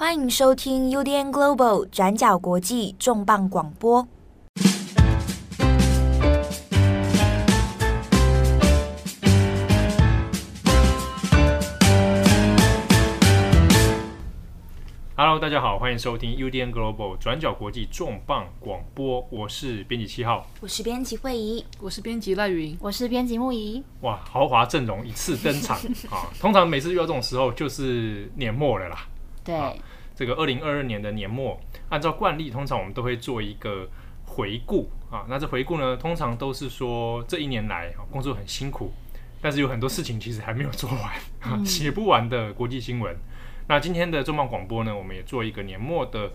欢迎收听 UDN Global 转角国际重磅广播。Hello，大家好，欢迎收听 UDN Global 转角国际重磅广播。我是编辑七号，我是编辑惠仪，我是编辑赖云，我是编辑木仪。哇，豪华阵容一次登场 啊！通常每次遇到这种时候，就是年末了啦。对，啊、这个二零二二年的年末，按照惯例，通常我们都会做一个回顾啊。那这回顾呢，通常都是说这一年来啊工作很辛苦，但是有很多事情其实还没有做完，嗯、写不完的国际新闻。那今天的重磅广播呢，我们也做一个年末的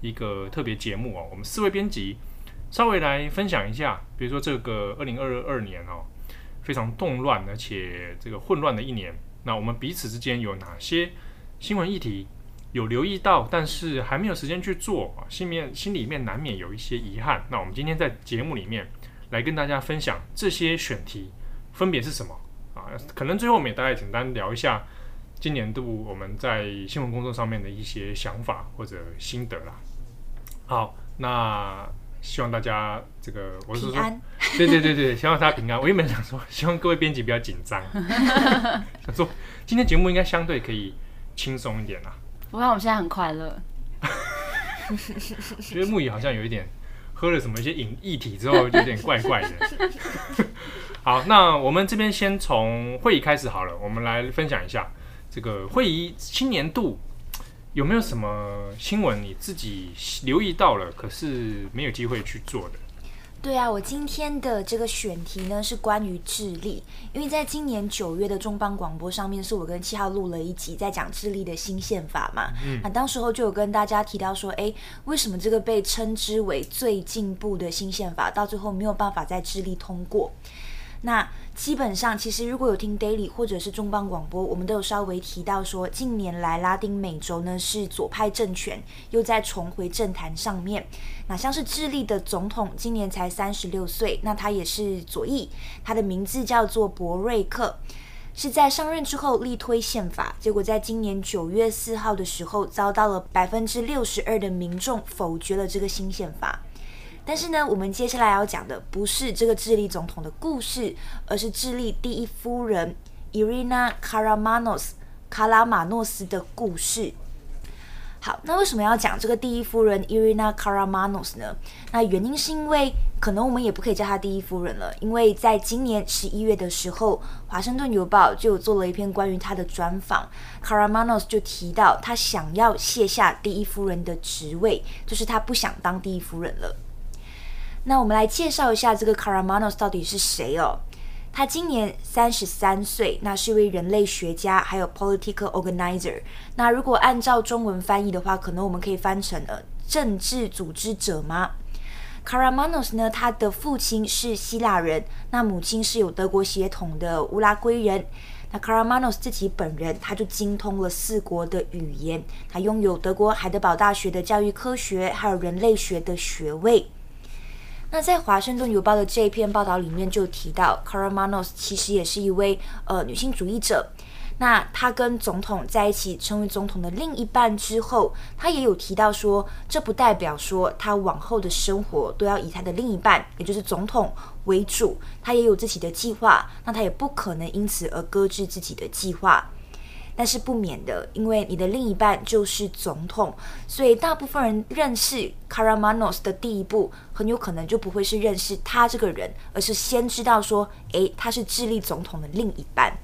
一个特别节目啊。我们四位编辑稍微来分享一下，比如说这个二零二二年哦，非常动乱而且这个混乱的一年。那我们彼此之间有哪些新闻议题有留意到，但是还没有时间去做啊？心里面心里面难免有一些遗憾。那我们今天在节目里面来跟大家分享这些选题分别是什么啊？可能最后我们也大概简单聊一下。今年度我们在新闻工作上面的一些想法或者心得啦。好，那希望大家这个我是说，对对对对，希望大家平安。我原本想说，希望各位编辑不要紧张，想说今天节目应该相对可以轻松一点啦。我看我们现在很快乐，觉 得木鱼好像有一点喝了什么一些饮液体之后，有点怪怪的。好，那我们这边先从会议开始好了，我们来分享一下。这个会议新年度有没有什么新闻你自己留意到了，可是没有机会去做的？对啊，我今天的这个选题呢是关于智利，因为在今年九月的重磅广播上面，是我跟七号录了一集在讲智利的新宪法嘛。嗯，那当时候就有跟大家提到说，哎，为什么这个被称之为最进步的新宪法，到最后没有办法在智利通过？那基本上，其实如果有听 Daily 或者是重磅广播，我们都有稍微提到说，近年来拉丁美洲呢是左派政权又在重回政坛上面。那像是智利的总统今年才三十六岁，那他也是左翼，他的名字叫做博瑞克，是在上任之后力推宪法，结果在今年九月四号的时候，遭到了百分之六十二的民众否决了这个新宪法。但是呢，我们接下来要讲的不是这个智利总统的故事，而是智利第一夫人伊瑞娜·卡拉马诺斯（卡拉马诺斯）的故事。好，那为什么要讲这个第一夫人伊瑞娜·卡拉马诺斯呢？那原因是因为可能我们也不可以叫她第一夫人了，因为在今年十一月的时候，《华盛顿邮报》就做了一篇关于她的专访，卡拉马诺斯就提到她想要卸下第一夫人的职位，就是她不想当第一夫人了。那我们来介绍一下这个卡拉马诺斯到底是谁哦？他今年三十三岁，那是一位人类学家，还有 political organizer。那如果按照中文翻译的话，可能我们可以翻成了政治组织者吗？？Karamanos 呢，他的父亲是希腊人，那母亲是有德国血统的乌拉圭人。那 Karamanos 自己本人，他就精通了四国的语言，他拥有德国海德堡大学的教育科学还有人类学的学位。那在《华盛顿邮报》的这一篇报道里面就提到，，Karamanos 其实也是一位呃女性主义者。那她跟总统在一起，成为总统的另一半之后，她也有提到说，这不代表说她往后的生活都要以她的另一半，也就是总统为主。她也有自己的计划，那她也不可能因此而搁置自己的计划。但是不免的，因为你的另一半就是总统，所以大部分人认识卡拉马诺斯的第一步，很有可能就不会是认识他这个人，而是先知道说，诶，他是智利总统的另一半。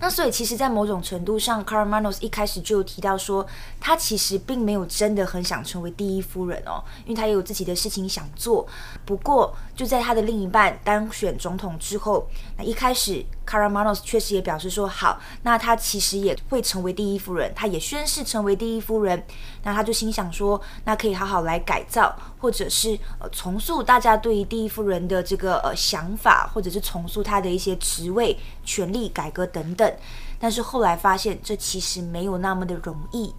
那所以，其实，在某种程度上，卡拉马诺斯一开始就有提到说，他其实并没有真的很想成为第一夫人哦，因为他也有自己的事情想做。不过，就在他的另一半当选总统之后，那一开始，卡拉马诺斯确实也表示说，好，那他其实也会成为第一夫人，他也宣誓成为第一夫人。那他就心想说，那可以好好来改造，或者是呃重塑大家对于第一夫人的这个呃想法，或者是重塑他的一些职位、权力改革等等。但是后来发现，这其实没有那么的容易。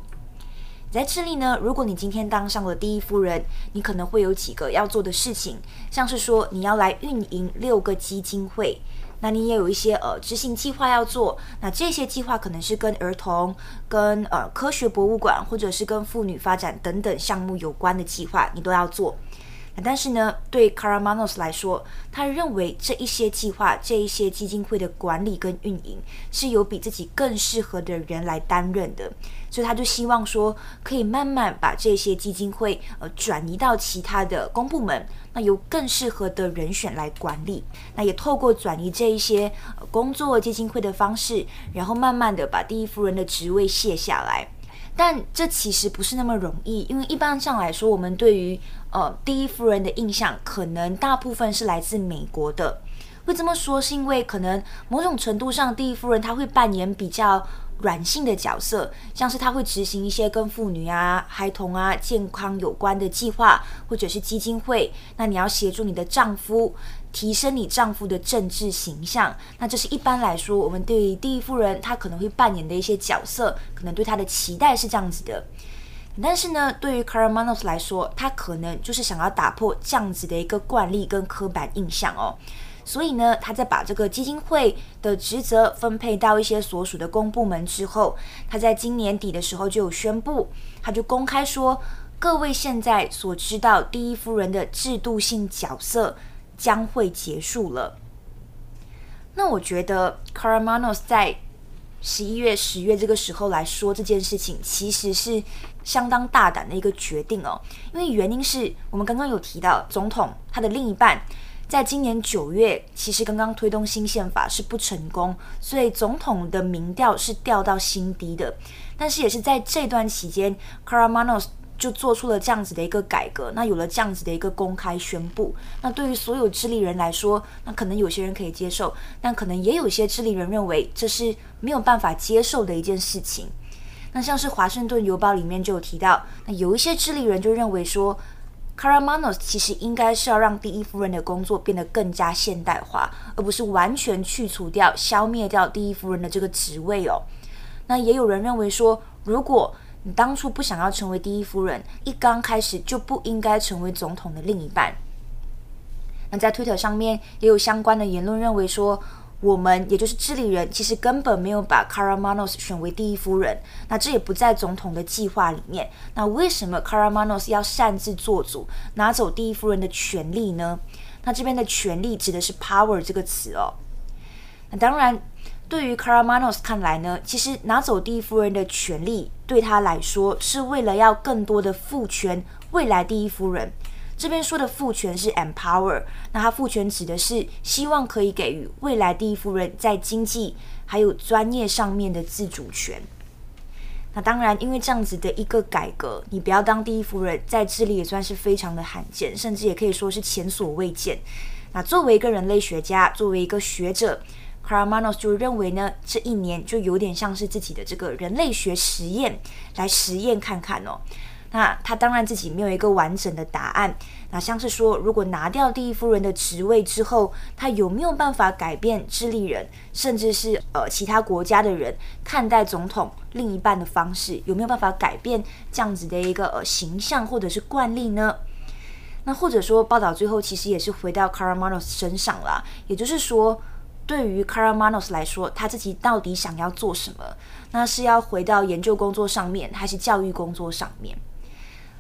在智利呢，如果你今天当上了第一夫人，你可能会有几个要做的事情，像是说你要来运营六个基金会。那你也有一些呃执行计划要做，那这些计划可能是跟儿童、跟呃科学博物馆或者是跟妇女发展等等项目有关的计划，你都要做。那但是呢，对 Karamanos 来说，他认为这一些计划、这一些基金会的管理跟运营是有比自己更适合的人来担任的，所以他就希望说，可以慢慢把这些基金会呃转移到其他的公部门，那由更适合的人选来管理。那也透过转移这一些工作基金会的方式，然后慢慢的把第一夫人的职位卸下来。但这其实不是那么容易，因为一般上来说，我们对于呃，第一夫人的印象可能大部分是来自美国的。会这么说，是因为可能某种程度上，第一夫人她会扮演比较软性的角色，像是她会执行一些跟妇女啊、孩童啊、健康有关的计划，或者是基金会。那你要协助你的丈夫提升你丈夫的政治形象。那这是一般来说，我们对于第一夫人她可能会扮演的一些角色，可能对她的期待是这样子的。但是呢，对于 Karamanos 来说，他可能就是想要打破这样子的一个惯例跟刻板印象哦。所以呢，他在把这个基金会的职责分配到一些所属的公部门之后，他在今年底的时候就有宣布，他就公开说，各位现在所知道第一夫人的制度性角色将会结束了。那我觉得 Karamanos 在十一月、十月这个时候来说这件事情，其实是相当大胆的一个决定哦。因为原因是我们刚刚有提到，总统他的另一半在今年九月其实刚刚推动新宪法是不成功，所以总统的民调是掉到新低的。但是也是在这段期间，Karamanos 就做出了这样子的一个改革，那有了这样子的一个公开宣布。那对于所有智利人来说，那可能有些人可以接受，但可能也有些智利人认为这是没有办法接受的一件事情。那像是《华盛顿邮报》里面就有提到，那有一些智利人就认为说，Karamanos 其实应该是要让第一夫人的工作变得更加现代化，而不是完全去除掉、消灭掉第一夫人的这个职位哦。那也有人认为说，如果你当初不想要成为第一夫人，一刚开始就不应该成为总统的另一半。那在推特上面也有相关的言论认为说，我们也就是智利人，其实根本没有把 Karamanos 选为第一夫人，那这也不在总统的计划里面。那为什么 Karamanos 要擅自做主，拿走第一夫人的权利呢？那这边的权利指的是 power 这个词哦。那当然。对于 Karamanos 看来呢，其实拿走第一夫人的权利，对他来说是为了要更多的赋权未来第一夫人。这边说的赋权是 empower，那他赋权指的是希望可以给予未来第一夫人在经济还有专业上面的自主权。那当然，因为这样子的一个改革，你不要当第一夫人，在智利也算是非常的罕见，甚至也可以说是前所未见。那作为一个人类学家，作为一个学者。Karamanos 就认为呢，这一年就有点像是自己的这个人类学实验，来实验看看哦。那他当然自己没有一个完整的答案。那像是说，如果拿掉第一夫人的职位之后，他有没有办法改变智利人，甚至是呃其他国家的人看待总统另一半的方式？有没有办法改变这样子的一个呃形象或者是惯例呢？那或者说，报道最后其实也是回到 c a r a m a n o s 身上啦，也就是说。对于 c a r a m a n o s 来说，他自己到底想要做什么？那是要回到研究工作上面，还是教育工作上面？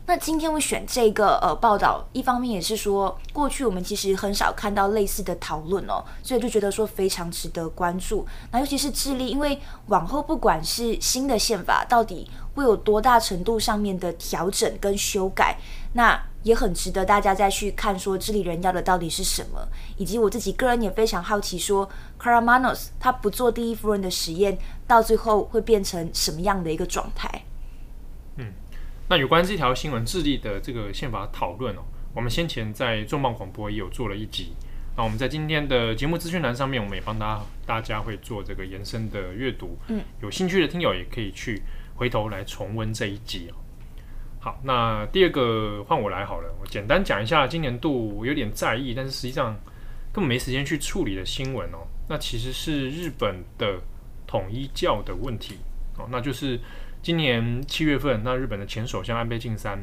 那今天我选这个呃报道，一方面也是说，过去我们其实很少看到类似的讨论哦，所以就觉得说非常值得关注。那尤其是智利，因为往后不管是新的宪法到底会有多大程度上面的调整跟修改，那也很值得大家再去看说智利人要的到底是什么，以及我自己个人也非常好奇说，Karamanos 他不做第一夫人的实验，到最后会变成什么样的一个状态？那有关这条新闻智利的这个宪法讨论哦，我们先前在重磅广播也有做了一集。那我们在今天的节目资讯栏上面，我们也帮大家大家会做这个延伸的阅读。嗯，有兴趣的听友也可以去回头来重温这一集哦。好，那第二个换我来好了，我简单讲一下今年度我有点在意，但是实际上根本没时间去处理的新闻哦。那其实是日本的统一教的问题哦，那就是。今年七月份，那日本的前首相安倍晋三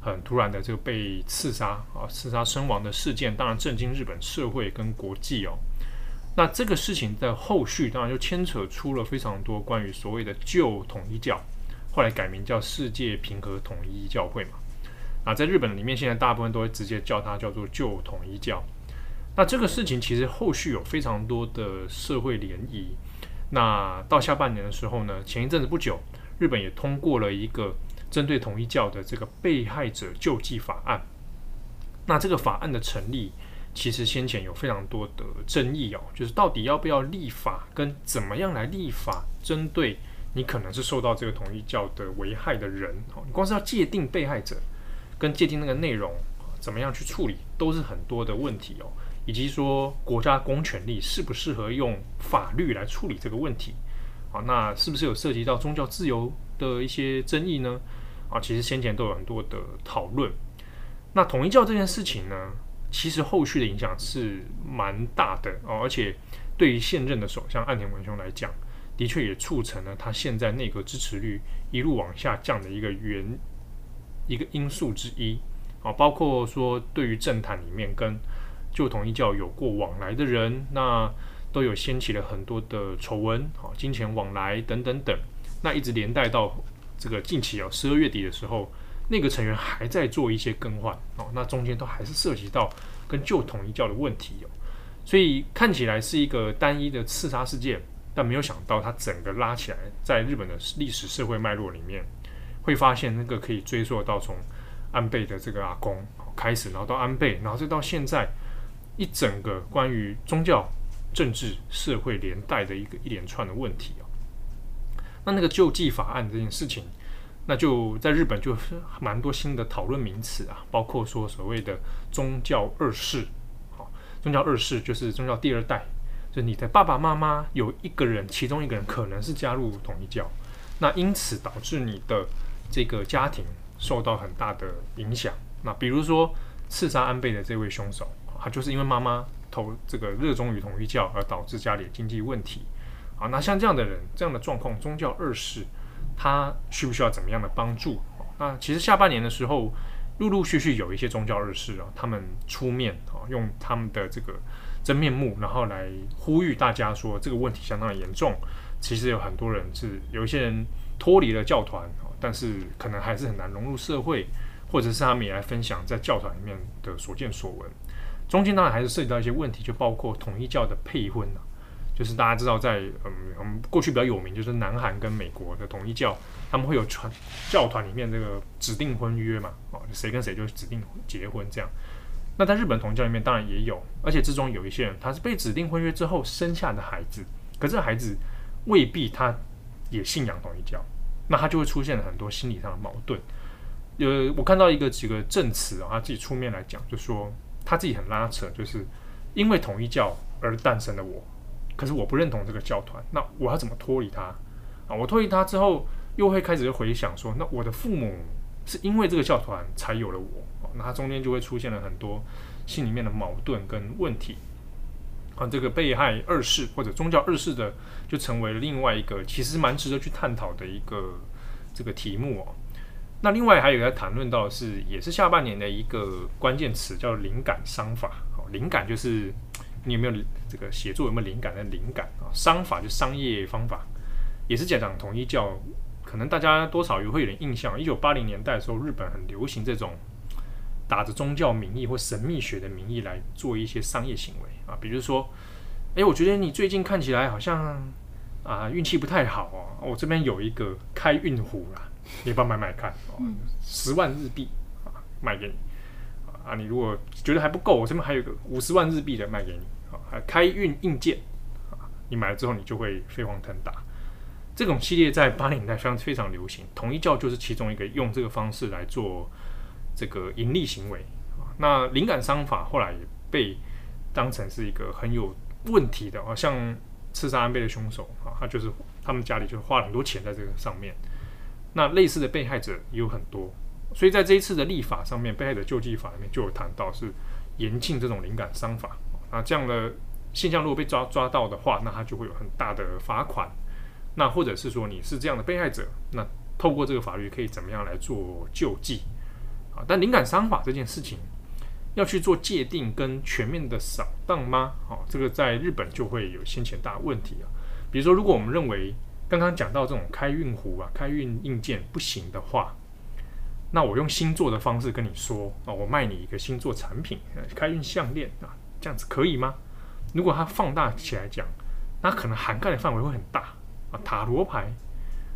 很突然的这个被刺杀啊，刺杀身亡的事件，当然震惊日本社会跟国际哦。那这个事情的后续，当然就牵扯出了非常多关于所谓的旧统一教，后来改名叫世界平和统一教会嘛。啊，在日本里面，现在大部分都会直接叫它叫做旧统一教。那这个事情其实后续有非常多的社会涟漪。那到下半年的时候呢，前一阵子不久，日本也通过了一个针对统一教的这个被害者救济法案。那这个法案的成立，其实先前有非常多的争议哦，就是到底要不要立法，跟怎么样来立法，针对你可能是受到这个统一教的危害的人，哦，你光是要界定被害者。跟界定那个内容怎么样去处理，都是很多的问题哦，以及说国家公权力适不适合用法律来处理这个问题啊？那是不是有涉及到宗教自由的一些争议呢？啊，其实先前都有很多的讨论。那统一教这件事情呢，其实后续的影响是蛮大的哦，而且对于现任的首相岸田文雄来讲，的确也促成了他现在内阁支持率一路往下降的一个原。一个因素之一啊，包括说对于政坛里面跟旧统一教有过往来的人，那都有掀起了很多的丑闻好，金钱往来等等等，那一直连带到这个近期啊，十二月底的时候，那个成员还在做一些更换哦，那中间都还是涉及到跟旧统一教的问题哦，所以看起来是一个单一的刺杀事件，但没有想到它整个拉起来，在日本的历史社会脉络里面。会发现那个可以追溯到从安倍的这个阿公开始，然后到安倍，然后再到现在一整个关于宗教、政治、社会连带的一个一连串的问题哦。那那个救济法案这件事情，那就在日本就是蛮多新的讨论名词啊，包括说所谓的宗教二世，好，宗教二世就是宗教第二代，就是你的爸爸妈妈有一个人，其中一个人可能是加入统一教，那因此导致你的。这个家庭受到很大的影响。那比如说刺杀安倍的这位凶手，他就是因为妈妈投这个热衷于统一教而导致家里的经济问题。啊，那像这样的人，这样的状况，宗教二世，他需不需要怎么样的帮助？那其实下半年的时候，陆陆续续有一些宗教二世啊，他们出面啊，用他们的这个真面目，然后来呼吁大家说这个问题相当的严重。其实有很多人是有一些人脱离了教团。但是可能还是很难融入社会，或者是他们也来分享在教团里面的所见所闻。中间当然还是涉及到一些问题，就包括统一教的配婚啊，就是大家知道在嗯，我们过去比较有名，就是南韩跟美国的统一教，他们会有传教团里面这个指定婚约嘛，哦，谁跟谁就指定结婚这样。那在日本统一教里面当然也有，而且之中有一些人他是被指定婚约之后生下的孩子，可是孩子未必他也信仰统一教。那他就会出现很多心理上的矛盾。呃，我看到一个几个证词啊，他自己出面来讲，就说他自己很拉扯，就是因为统一教而诞生了我，可是我不认同这个教团，那我要怎么脱离他啊？我脱离他之后，又会开始回想说，那我的父母是因为这个教团才有了我，那他中间就会出现了很多心里面的矛盾跟问题。啊，这个被害二世或者宗教二世的，就成为了另外一个其实蛮值得去探讨的一个这个题目哦。那另外还有要谈论到是，也是下半年的一个关键词，叫灵感商法。好，灵感就是你有没有这个写作有没有灵感的灵感啊？商法就商业方法，也是家长统一叫，可能大家多少也会有点印象。一九八零年代的时候，日本很流行这种。打着宗教名义或神秘学的名义来做一些商业行为啊，比如说，诶，我觉得你最近看起来好像啊运气不太好哦，我这边有一个开运壶啦，你帮买买看，十万日币啊卖给你啊，你如果觉得还不够，我这边还有一个五十万日币的卖给你啊，开运硬件啊，你买了之后你就会飞黄腾达。这种系列在八零年代非常非常流行，统一教就是其中一个用这个方式来做。这个盈利行为啊，那灵感商法后来也被当成是一个很有问题的啊，像刺杀安倍的凶手啊，他就是他们家里就花了很多钱在这个上面。那类似的被害者也有很多，所以在这一次的立法上面，被害者救济法里面就有谈到是严禁这种灵感商法啊，这样的现象如果被抓抓到的话，那他就会有很大的罚款。那或者是说你是这样的被害者，那透过这个法律可以怎么样来做救济？啊，但灵感商法这件事情，要去做界定跟全面的扫荡吗？好、这个在日本就会有先前大问题啊。比如说，如果我们认为刚刚讲到这种开运壶啊、开运硬件不行的话，那我用星座的方式跟你说啊、我卖你一个星座产品，开运项链啊，这样子可以吗？如果它放大起来讲，那可能涵盖的范围会很大啊，塔罗牌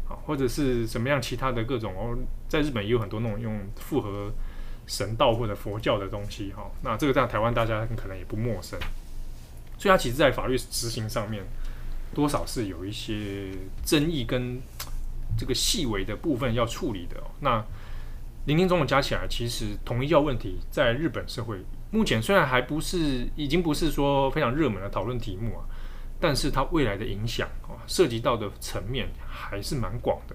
啊，或者是什么样其他的各种哦，在日本也有很多那种用复合神道或者佛教的东西哈、那这个在台湾大家可能也不陌生，所以它其实，在法律执行上面，多少是有一些争议跟这个细微的部分要处理的、那林林总总加起来，其实统一教问题在日本社会目前虽然还不是，已经不是说非常热门的讨论题目啊，但是它未来的影响啊，涉及到的层面还是蛮广的。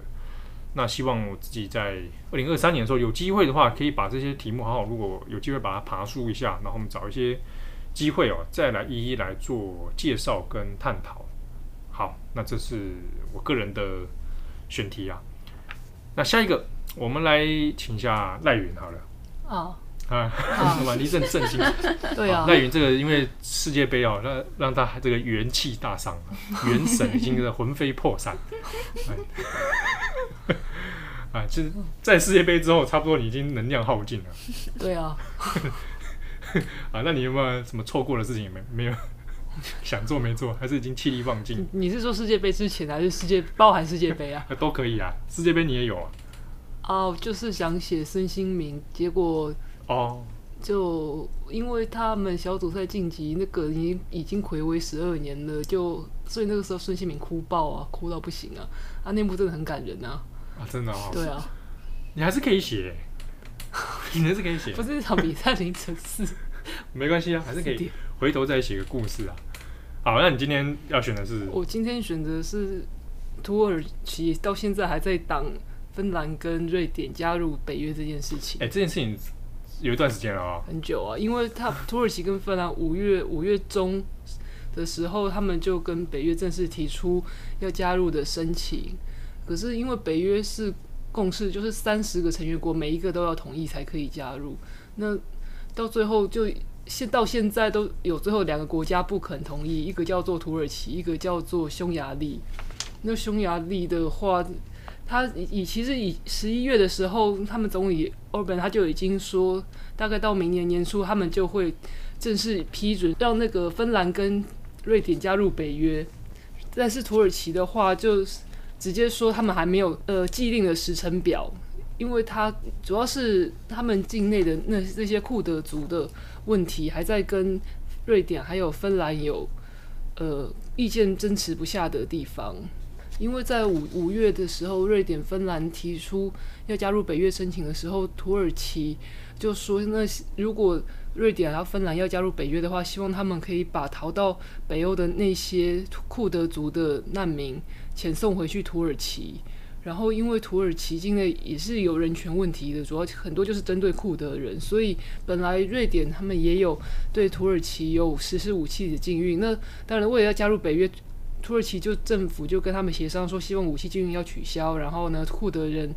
那希望我自己在二零二三年的时候有机会的话，可以把这些题目好好，如果有机会把它爬梳一下，然后我们找一些机会哦，再来一一来做介绍跟探讨。好，那这是我个人的选题啊。那下一个。我们来请一下赖云好了。哦，啊，什么？你是很震惊。对啊。赖云这个因为世界杯哦，让让他这个元气大伤，元神已经是魂飞魄散。啊，其实，在世界杯之后，差不多你已经能量耗尽了。对啊。啊，那你有没有什么错过的事情？没没有？想做没做？还是已经气力放尽？你是说世界杯之前，还是世界包含世界杯啊？都可以啊，世界杯你也有啊。哦，就是想写孙兴民，结果哦，就因为他们小组赛晋级，那个已经已经睽违十二年了，就所以那个时候孙兴民哭爆啊，哭到不行啊，啊，那幕真的很感人啊，啊，真的啊，对啊，你还是可以写，你还是可以写，不是那场比赛凌晨四，没关系啊，还是可以回头再写个故事啊。好，那你今天要选的是？我今天选择是土耳其，到现在还在挡。芬兰跟瑞典加入北约这件事情，哎、欸，这件事情有一段时间了啊，很久啊，因为他 土耳其跟芬兰五月五月中的时候，他们就跟北约正式提出要加入的申请，可是因为北约是共识，就是三十个成员国每一个都要同意才可以加入，那到最后就现到现在都有最后两个国家不肯同意，一个叫做土耳其，一个叫做匈牙利。那匈牙利的话。他以其实以十一月的时候，他们总理欧本他就已经说，大概到明年年初，他们就会正式批准让那个芬兰跟瑞典加入北约。但是土耳其的话，就直接说他们还没有呃既定的时程表，因为他主要是他们境内的那那些库德族的问题，还在跟瑞典还有芬兰有呃意见争持不下的地方。因为在五五月的时候，瑞典、芬兰提出要加入北约申请的时候，土耳其就说：“那如果瑞典还有芬兰要加入北约的话，希望他们可以把逃到北欧的那些库德族的难民遣送回去土耳其。然后，因为土耳其境内也是有人权问题的，主要很多就是针对库德人，所以本来瑞典他们也有对土耳其有实施武器的禁运。那当然，为了要加入北约。”土耳其就政府就跟他们协商说，希望武器禁运要取消，然后呢，库德人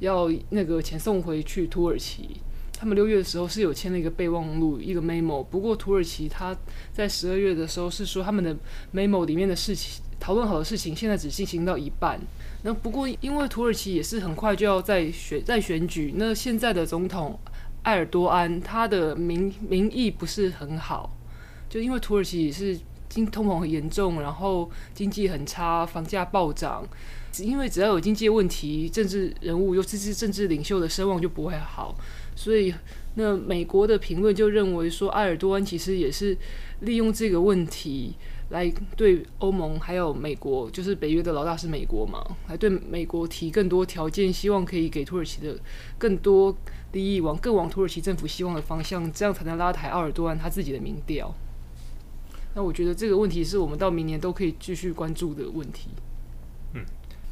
要那个遣送回去土耳其。他们六月的时候是有签了一个备忘录，一个 memo。不过土耳其他在十二月的时候是说，他们的 memo 里面的事情讨论好的事情，现在只进行到一半。那不过因为土耳其也是很快就要再选再选举，那现在的总统埃尔多安他的民民意不是很好，就因为土耳其也是。经通膨很严重，然后经济很差，房价暴涨。因为只要有经济问题，政治人物尤其是政治领袖的声望就不会好。所以，那美国的评论就认为说，埃尔多安其实也是利用这个问题来对欧盟还有美国，就是北约的老大是美国嘛，来对美国提更多条件，希望可以给土耳其的更多利益，往更往土耳其政府希望的方向，这样才能拉抬埃尔多安他自己的民调。那我觉得这个问题是我们到明年都可以继续关注的问题。嗯，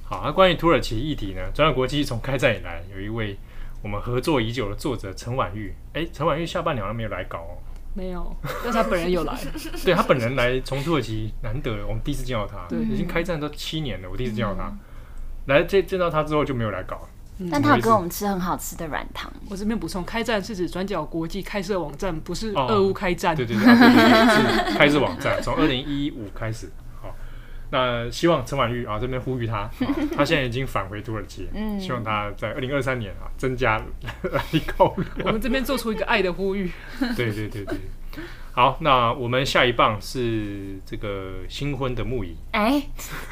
好，那关于土耳其议题呢？转角国际从开战以来，有一位我们合作已久的作者陈婉玉。哎，陈婉玉下半年好像没有来搞哦。没有，但是他本人有来。对，他本人来，从土耳其难得，我们第一次见到他。对，已经开战都七年了，我第一次见到他。嗯、来见见到他之后就没有来搞。但他有跟我们吃很好吃的软糖。我这边补充，开战是指转角国际开设网站，不是俄乌开战。哦、对对对，对，对，是开设网站，从二零一五开始。好，那希望陈婉玉啊这边呼吁他，他现在已经返回土耳其，嗯，希望他在二零二三年啊增加来购入。我们这边做出一个爱的呼吁。对对对对。好，那我们下一棒是这个新婚的木椅。哎，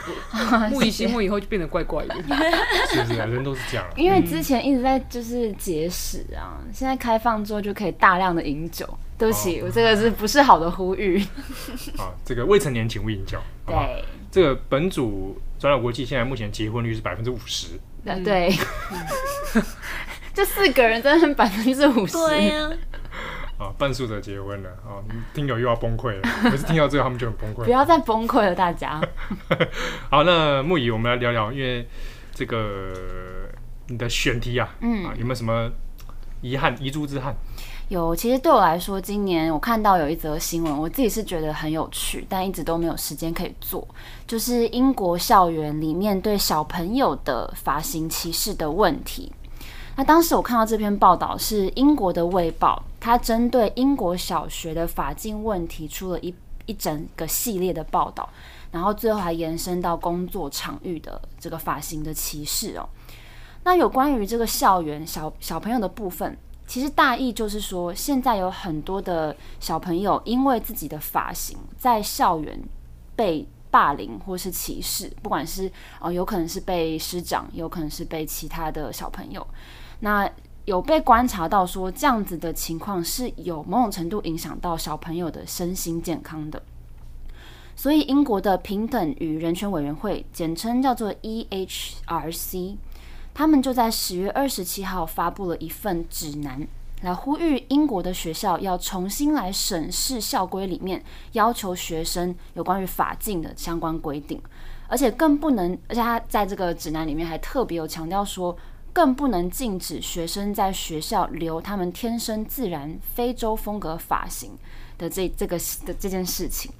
木椅新婚以后就变得怪怪的，是不是？人都是这样。因为之前一直在就是节食啊，现在开放之后就可以大量的饮酒。对不起，我这个是不是好的呼吁？啊，这个未成年请勿饮酒。对，这个本组转角国际现在目前结婚率是百分之五十。对，这四个人真的百分之五十。对呀。啊，半数的结婚了啊，听友又要崩溃了。可是听到这个，他们就很崩溃。不要再崩溃了，大家。好，那木仪，我们来聊聊，因为这个你的选题啊，嗯啊，有没有什么遗憾、遗珠之憾？有，其实对我来说，今年我看到有一则新闻，我自己是觉得很有趣，但一直都没有时间可以做，就是英国校园里面对小朋友的发型歧视的问题。那当时我看到这篇报道是英国的《卫报》，它针对英国小学的发禁问题出了一一整个系列的报道，然后最后还延伸到工作场域的这个发型的歧视哦。那有关于这个校园小小朋友的部分，其实大意就是说，现在有很多的小朋友因为自己的发型在校园被霸凌或是歧视，不管是哦，有可能是被师长，有可能是被其他的小朋友。那有被观察到说，这样子的情况是有某种程度影响到小朋友的身心健康的。所以，英国的平等与人权委员会，简称叫做 EHRC，他们就在十月二十七号发布了一份指南，来呼吁英国的学校要重新来审视校规里面要求学生有关于发禁的相关规定，而且更不能，而且他在这个指南里面还特别有强调说。更不能禁止学生在学校留他们天生自然非洲风格发型的这这个的这件事情。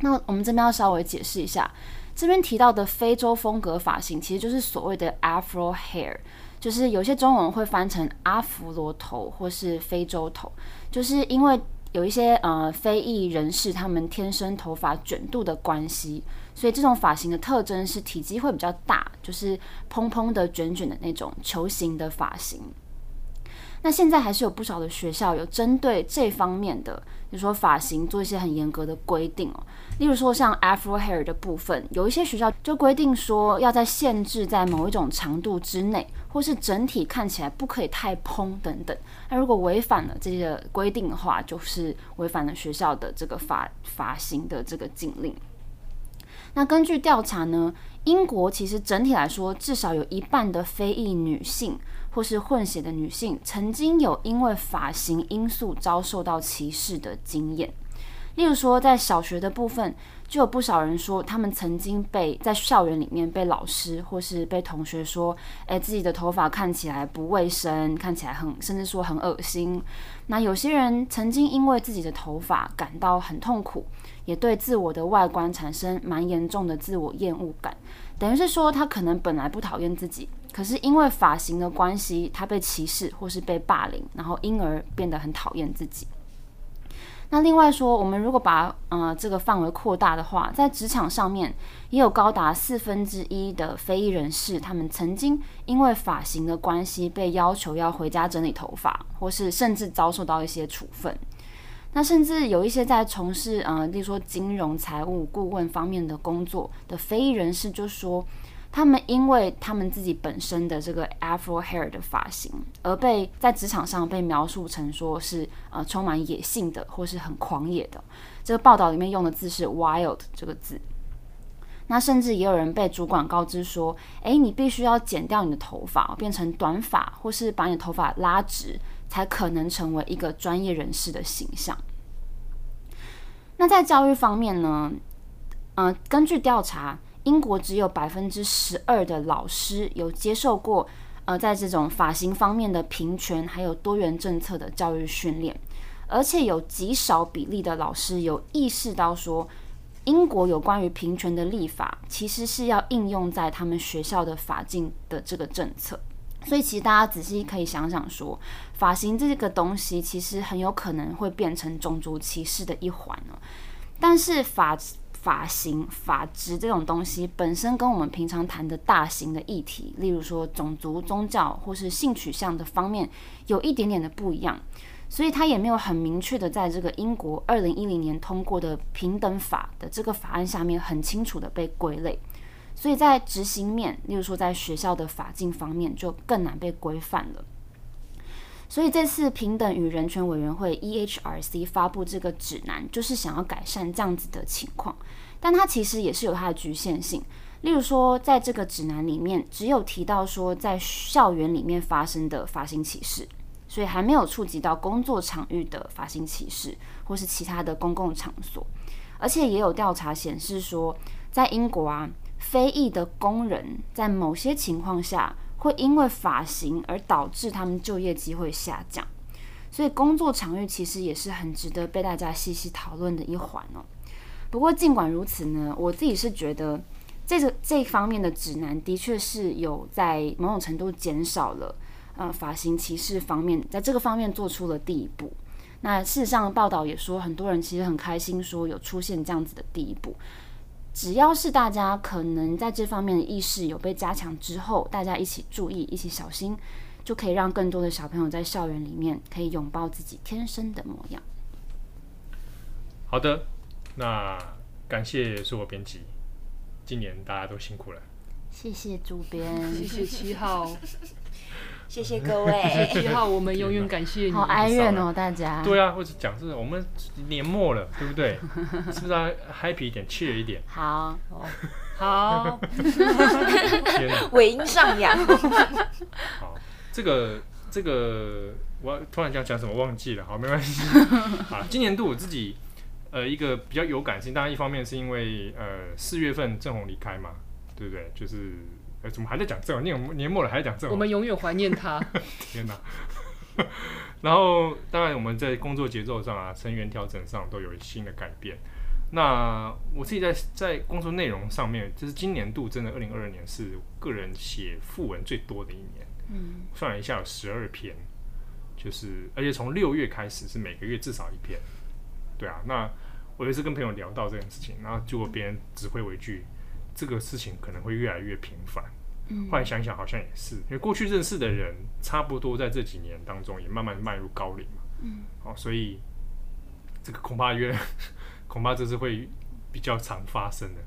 那我们这边要稍微解释一下，这边提到的非洲风格发型，其实就是所谓的 Afro hair，就是有些中文会翻成阿弗罗头或是非洲头，就是因为有一些呃非裔人士他们天生头发卷度的关系。所以这种发型的特征是体积会比较大，就是蓬蓬的、卷卷的那种球形的发型。那现在还是有不少的学校有针对这方面的，比如说发型做一些很严格的规定哦。例如说像 Afro hair 的部分，有一些学校就规定说要在限制在某一种长度之内，或是整体看起来不可以太蓬等等。那如果违反了这些规定的话，就是违反了学校的这个发发型的这个禁令。那根据调查呢，英国其实整体来说，至少有一半的非裔女性或是混血的女性，曾经有因为发型因素遭受到歧视的经验。例如说，在小学的部分，就有不少人说，他们曾经被在校园里面被老师或是被同学说，诶，自己的头发看起来不卫生，看起来很，甚至说很恶心。那有些人曾经因为自己的头发感到很痛苦，也对自我的外观产生蛮严重的自我厌恶感。等于是说，他可能本来不讨厌自己，可是因为发型的关系，他被歧视或是被霸凌，然后因而变得很讨厌自己。那另外说，我们如果把呃这个范围扩大的话，在职场上面也有高达四分之一的非裔人士，他们曾经因为发型的关系被要求要回家整理头发，或是甚至遭受到一些处分。那甚至有一些在从事呃，例如说金融、财务顾问方面的工作的非裔人士就说。他们因为他们自己本身的这个 Afro hair 的发型，而被在职场上被描述成说是呃充满野性的，或是很狂野的。这个报道里面用的字是 wild 这个字。那甚至也有人被主管告知说：“诶，你必须要剪掉你的头发，变成短发，或是把你的头发拉直，才可能成为一个专业人士的形象。”那在教育方面呢？嗯、根据调查。英国只有百分之十二的老师有接受过，呃，在这种发型方面的平权还有多元政策的教育训练，而且有极少比例的老师有意识到说，英国有关于平权的立法其实是要应用在他们学校的法禁的这个政策，所以其实大家仔细可以想想说，发型这个东西其实很有可能会变成种族歧视的一环哦。但是法发型、发质这种东西本身跟我们平常谈的大型的议题，例如说种族、宗教或是性取向的方面，有一点点的不一样，所以它也没有很明确的在这个英国二零一零年通过的平等法的这个法案下面很清楚的被归类。所以在执行面，例如说在学校的法禁方面，就更难被规范了。所以这次平等与人权委员会 EHRC 发布这个指南，就是想要改善这样子的情况，但它其实也是有它的局限性。例如说，在这个指南里面，只有提到说在校园里面发生的发型歧视，所以还没有触及到工作场域的发型歧视，或是其他的公共场所。而且也有调查显示说，在英国啊。非裔的工人在某些情况下会因为发型而导致他们就业机会下降，所以工作场域其实也是很值得被大家细细讨论的一环哦。不过尽管如此呢，我自己是觉得这个这方面的指南的确是有在某种程度减少了呃发型歧视方面，在这个方面做出了第一步。那事实上报道也说，很多人其实很开心说有出现这样子的第一步。只要是大家可能在这方面的意识有被加强之后，大家一起注意、一起小心，就可以让更多的小朋友在校园里面可以拥抱自己天生的模样。好的，那感谢所有编辑，今年大家都辛苦了。谢谢主编，谢谢七号。谢谢各位，七号，我们永远感谢你。好哀怨哦，大家。对啊，或者讲是，我们年末了，对不对？是不是要 happy 一点，cheer 一点？好，好。尾音上扬。好，这个这个，我突然讲讲什么忘记了，好，没关系。啊，今年度我自己呃一个比较有感性，当然一方面是因为呃四月份郑红离开嘛，对不对？就是。怎么还在讲这种？年年末了还在讲这种？我们永远怀念他。天哪！然后当然我们在工作节奏上啊，成员调整上都有新的改变。那我自己在在工作内容上面，就是今年度真的二零二二年是个人写副文最多的一年。嗯，算了一下有十二篇，就是而且从六月开始是每个月至少一篇。对啊，那我有一次跟朋友聊到这件事情，然后结果别人指挥我一句。这个事情可能会越来越频繁。嗯，后来想想好像也是，因为过去认识的人差不多在这几年当中也慢慢迈入高龄嘛。嗯，好，所以这个恐怕越 恐怕这是会比较常发生的。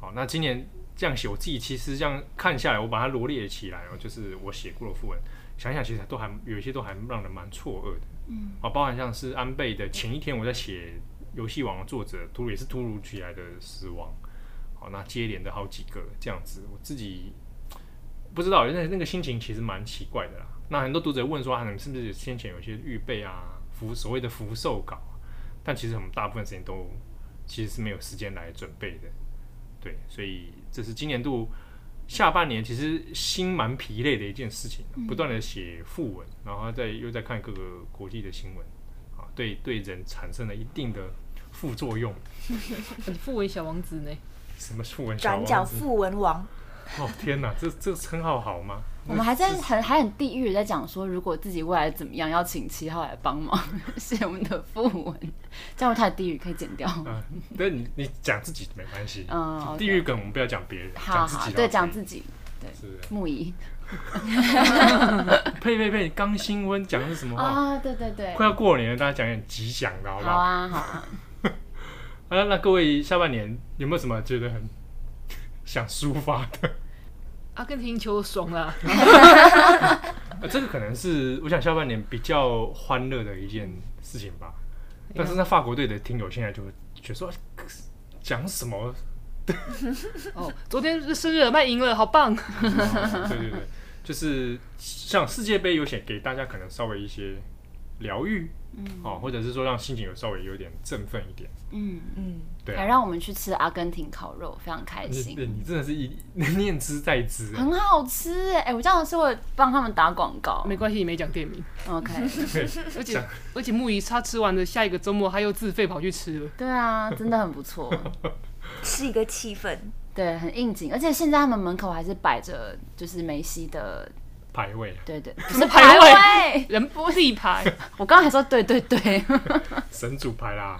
好，那今年这样写，我自己其实这样看下来，我把它罗列起来哦，就是我写过的副文，想想其实都还有一些都还让人蛮错愕的。嗯，啊，包含像是安倍的前一天我在写游戏王的作者突也是突如其来的死亡。好那接连的好几个这样子，我自己不知道，那那个心情其实蛮奇怪的啦。那很多读者问说，他们是不是先前有些预备啊，福所谓的福寿稿？但其实我们大部分时间都其实是没有时间来准备的。对，所以这是今年度下半年其实心蛮疲累的一件事情，不断的写副文，然后再又在看各个国际的新闻，啊，对对人产生了一定的副作用。訃文小王子呢？什么訃文？转角訃文王。哦天哪，这这个称号好吗？我们还在很还很地狱在讲说，如果自己未来怎么样，要请七号来帮忙 写我们的副文，这样太地狱，可以剪掉。嗯，对，你你讲自己没关系。嗯，地狱梗我们不要讲别人，讲自己。对，讲自己。对，是木仪。呸 呸呸！刚新婚讲的是什么话啊？对对对，快要过年了，大家讲点吉祥的好不好？好啊，好啊。啊，那各位下半年有没有什么觉得很想抒发的？阿根廷球爽了、啊，这个可能是我想下半年比较欢乐的一件事情吧。但是那法国队的听友现在就觉得说讲什么？哦，昨天是圣日耳曼赢了，好棒！哦、对对对，就是像世界杯有写给大家可能稍微一些疗愈。嗯，哦，或者是说让心情有稍微有点振奋一点，嗯嗯，对、啊，还让我们去吃阿根廷烤肉，非常开心。你，你真的是一 念之在之，很好吃哎！哎，我这样是会帮他们打广告，没关系，你没讲店名，OK。而且而且木鱼他吃完的下一个周末，他又自费跑去吃了。对啊，真的很不错，是一个气氛，对，很应景。而且现在他们门口还是摆着就是梅西的排位，对对，不是排位，人不立牌，我刚刚还说对对对，神主牌啦，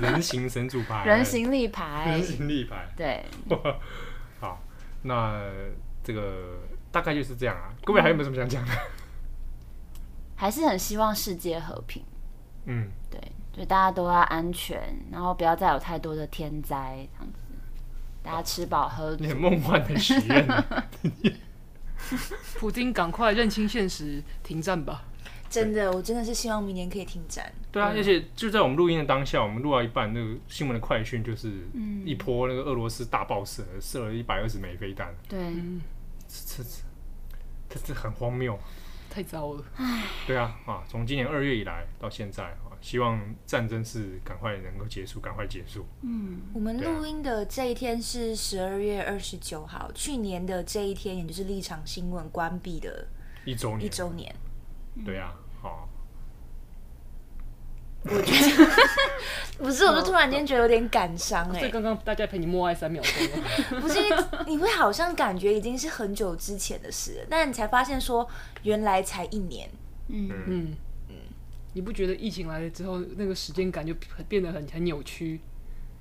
人形神主牌，人形立牌人，形立牌。对，好，那这个大概就是这样啊。各位还有没有什么想讲的？还是很希望世界和平。嗯，对，就大家都要安全，然后不要再有太多的天灾，这样子，大家吃饱喝足你。很梦幻的许愿啊。普丁赶快认清现实，停战吧。真的，我真的是希望明年可以停战。对啊，而且就在我们录音的当下，我们录到一半，那个新闻的快讯就是一波那个俄罗斯大爆射，射了一百二十枚飞弹，对，嗯，这这这这很荒谬。太糟了。对啊，啊，从今年二月以来到现在啊，希望战争是赶快能够结束，赶快结束。嗯我们录音的这一天是十二月二十九号，去年的这一天，也就是立场新闻关闭的一周年，一周年。对啊，好，我觉得不是，我就突然间觉得有点感伤哎、所以刚刚大家陪你默哀三秒钟了。不是，你会好像感觉已经是很久之前的事了，但你才发现说原来才一年。嗯，嗯嗯你不觉得疫情来了之后，那个时间感就变得很很扭曲？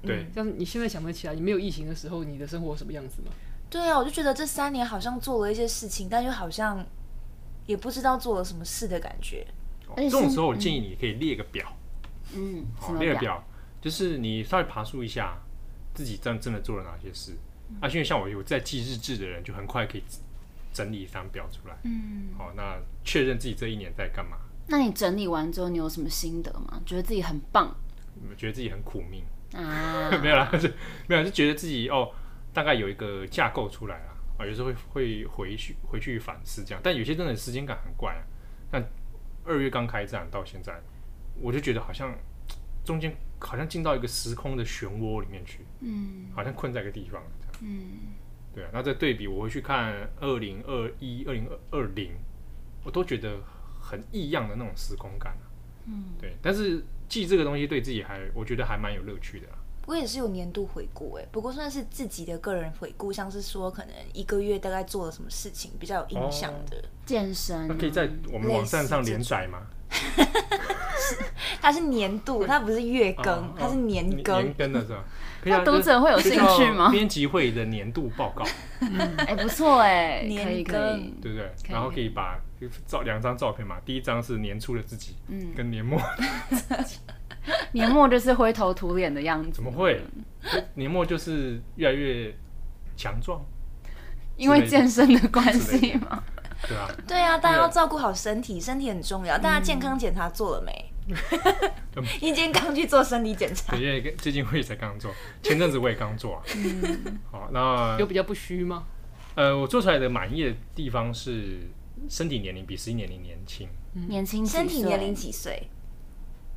对，像你现在想得起来，你没有疫情的时候，你的生活什么样子吗？对啊，我就觉得这三年好像做了一些事情，但又好像也不知道做了什么事的感觉。而且是这种时候我建议你可以列个表，嗯，好？列个表，就是你稍微爬梳一下自己真真的做了哪些事。啊，因为像我有在记日志的人，就很快可以整理一张表出来。嗯，好，那确认自己这一年在干嘛，那你整理完之后，你有什么心得吗？觉得自己很棒觉得自己很苦命。啊？没有啦，就没有，就觉得自己哦，大概有一个架构出来了啊。有时候会会回去回去反思这样，但有些真的时间感很怪啊。像二月刚开战到现在，我就觉得好像中间好像进到一个时空的漩涡里面去，嗯好像困在一个地方这样。嗯，对啊，那再对比我会去看二零二一、二零二二零，我都觉得很异样的那种时空感啊。嗯，对，但是记这个东西对自己还，我觉得还蛮有乐趣的啊。我也是有年度回顾哎，不过算是自己的个人回顾，像是说可能一个月大概做了什么事情比较有影响的。健身那可以在我们网站上连载吗？它是年度，它不是月更，哦它是年更。年更的是吧？那读者会有兴趣吗编辑会的年度报告，哎，不错哎，年更，对不对？然后可以把照两张照片嘛，第一张是年初的自己，嗯，跟年末 年末就是灰头土脸的样子，怎么会？年末就是越来越强壮，因为健身的关系嘛。对啊，对啊，大家要照顾好身体，身体很重要。大家健康检查做了没？你今天刚去做身体检查对，，因为最近我也才刚做，前阵子我也刚做啊。好，那有比较不虚吗？呃，我做出来的满意的地方是身体年龄比实际年龄年轻，年轻几岁身体年龄几岁？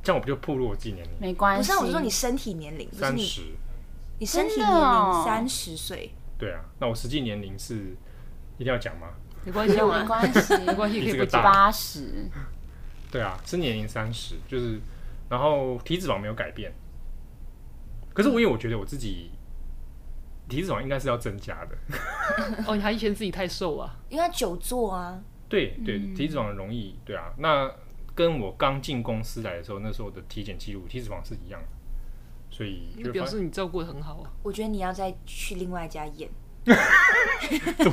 这样我不就暴露我自己年龄？没关系，不是啊，我是说你身体年龄，不是你三十，你身体真年龄三十岁。对啊，那我实际年龄是一定要讲吗？没关系没啊，关系，没关系，可以不八十，对啊，是年龄三十，就是，然后体脂肪没有改变，可是我因为我觉得我自己体脂肪应该是要增加的，哦，你还嫌自己太瘦啊？因为他久坐啊，对对，体脂肪容易，对啊，那跟我刚进公司来的时候，那时候的体检记录体脂肪是一样的，所以那表示你照顾的很好啊。我觉得你要再去另外一家验。怎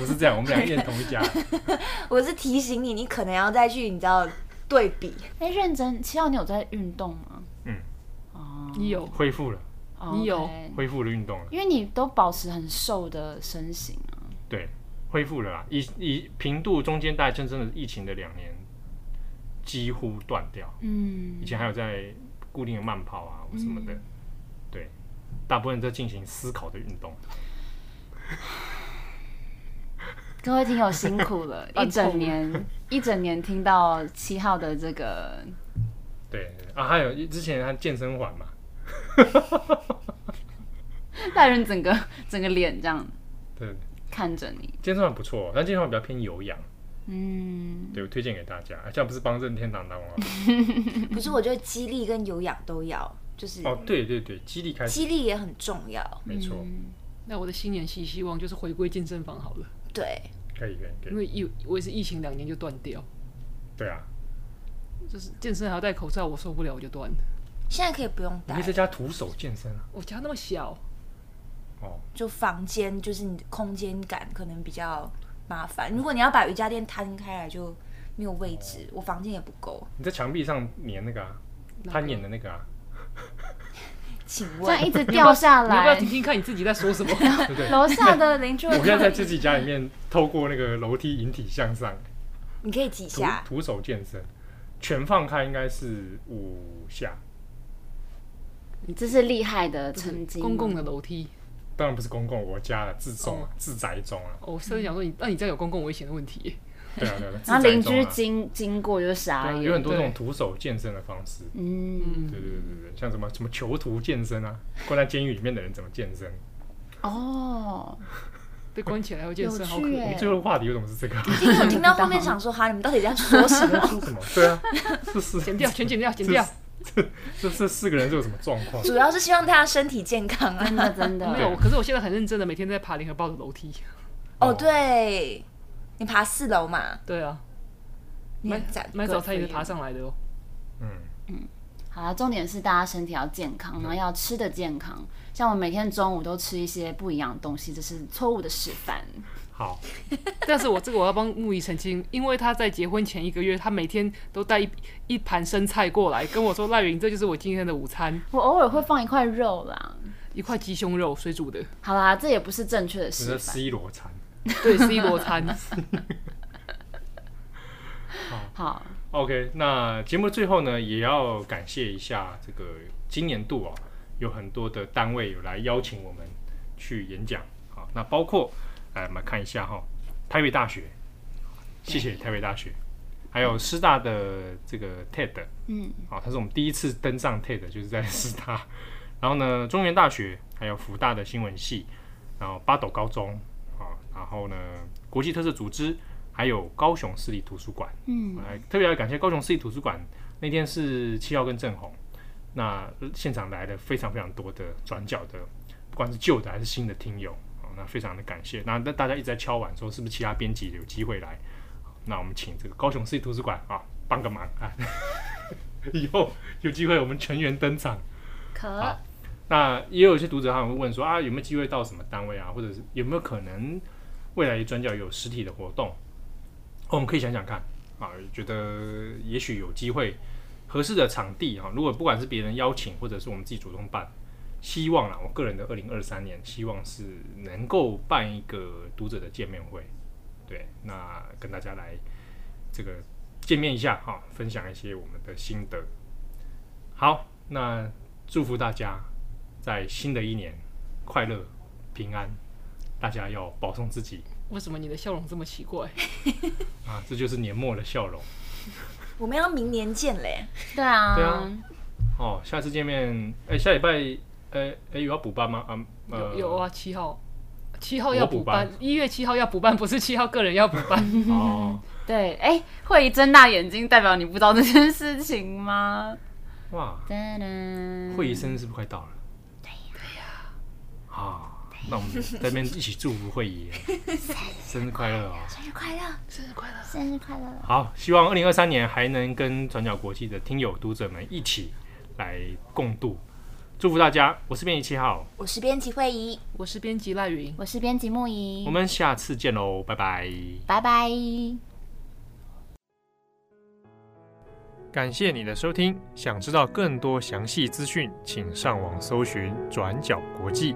么是这样？我们俩验同一家，我是提醒你，你可能要再去，你知道对比。哎，认真，七号你有在运动吗？嗯，哦，你有？恢复了，哦你有恢复了运动了，因为你都保持很瘦的身形啊。对，恢复了啦，以以平度中间大概真正的疫情的两年几乎断掉，嗯。以前还有在固定的慢跑啊什么的，对，大部分在进行思考的运动。各位听友辛苦了，一整年一整年听到七号的这个，对啊，还有之前他健身环嘛，带人整个整个脸这样对，看着你，健身环不错，但健身环比较偏有氧，嗯，对我推荐给大家。啊这样不是帮任天堂当吗？可是我觉得肌力跟有氧都要，就是哦，对对对，激励开始，肌力也很重要。没错，嗯那我的新年新希望就是回归健身房好了。对，可以可以可以。因为疫我也是疫情两年就断掉，对啊，就是健身还要戴口罩，我受不了我就断了。现在可以不用戴你可以，在家徒手健身啊。我家那么小，哦，就房间就是你的空间感可能比较麻烦。如果你要把瑜伽垫摊开来，就没有位置，我房间也不够。你在墙壁上粘那个啊，那个攀岩的那个啊，请这样一问，直掉下来你要不要听。听看你自己在说什么？对不对？楼下的邻居会我现在在看自己家里面，透过那个楼梯引体向上，你可以几徒下？徒手健身，全放开应该是五下，你这是厉害的成绩吗。公共的楼梯。当然不是公共，我家了自重啊哦，自宅中啊，哦我甚至想说你，那你这有公共危险的问题。对啊对啊，然后 邻居经经过就对傻啊，眼。有很多这种徒手健身的方式，嗯，嗯对，对对对对，像什么什么囚徒健身啊，关在监狱里面的人怎么健身？哦，被关起来要健身，好可怜。最后的话题为什么是这个？因为我听到后面想说，哈，你们到底在说什么？说什么？对啊，是是，剪掉，全剪掉，剪掉。这这四个人是有什么状况？主要是希望大家身体健康啊。真的真的 没有，可是我现在很认真的，每天在爬联合报的楼梯。哦，对，你爬四楼嘛？对啊，你很赞。买早餐也是爬上来的哦。嗯，好了，重点是大家身体要健康，然后要吃的健康。像我每天中午都吃一些不一样的东西，这是错误的示范。好，但是我这个我要帮木仪澄清，因为他在结婚前一个月，他每天都带一一盘生菜过来跟我说：“赖云，这就是我今天的午餐，我偶尔会放一块肉啦。一块鸡胸肉水煮的，好啦，这也不是正确的这示范。是 C 罗餐。对，C 罗餐。好，OK，那节目最后呢，也要感谢一下这个今年度啊，有很多的单位有来邀请我们去演讲。好，那包括来我们看一下哈，台北大学，谢谢台北大学，还有师大的这个 TED，嗯，啊，他是我们第一次登上 TED，就是在师大。然后呢，中原大学，还有福大的新闻系，然后八斗高中啊，然后呢，国际特色组织，还有高雄市立图书馆。嗯，来特别要感谢高雄市立图书馆，那天是七号跟郑红，那现场来了非常非常多的转角的，不管是旧的还是新的听友，啊，那非常的感谢。那那大家一直在敲碗说，是不是其他编辑有机会来？那我们请这个高雄市图书馆啊帮个忙啊，以后有机会我们全员登场。可好那也有一些读者他们会问说啊，有没有机会到什么单位啊，或者是有没有可能未来转角有实体的活动？哦我们可以想想看啊，觉得也许有机会合适的场地哈、啊，如果不管是别人邀请，或者是我们自己主动办，希望啦，我个人的二零二三年希望是能够办一个读者的见面会，对，那跟大家来这个见面一下哈、啊，分享一些我们的心得。好，那祝福大家。在新的一年，快乐平安，大家要保重自己为什么你的笑容这么奇怪？啊！这就是年末的笑容 我们要明年见嘞。对啊，对啊哦。下次见面，哎、欸，下礼拜，哎、欸、哎、欸，有要补班吗？啊，呃、有有啊，七号，七号要补班班，一月七号要补班，不是七号个人要补班。哦，对，哎，慧仪睁大眼睛，代表你不知道这件事情吗？哇，噔噔会议生日是不是快到了？啊，那我们在这边一起祝福慧仪，生日快乐哦！生日快乐，生日快乐！生日快乐！好，希望二零二三年还能跟转角国际的听友读者们一起来共度，祝福大家！我是编辑七号，我是编辑惠仪，我是编辑赖云，我是编辑木仪，我们下次见喽，拜拜，拜拜。感谢你的收听，想知道更多详细资讯，请上网搜寻转角国际。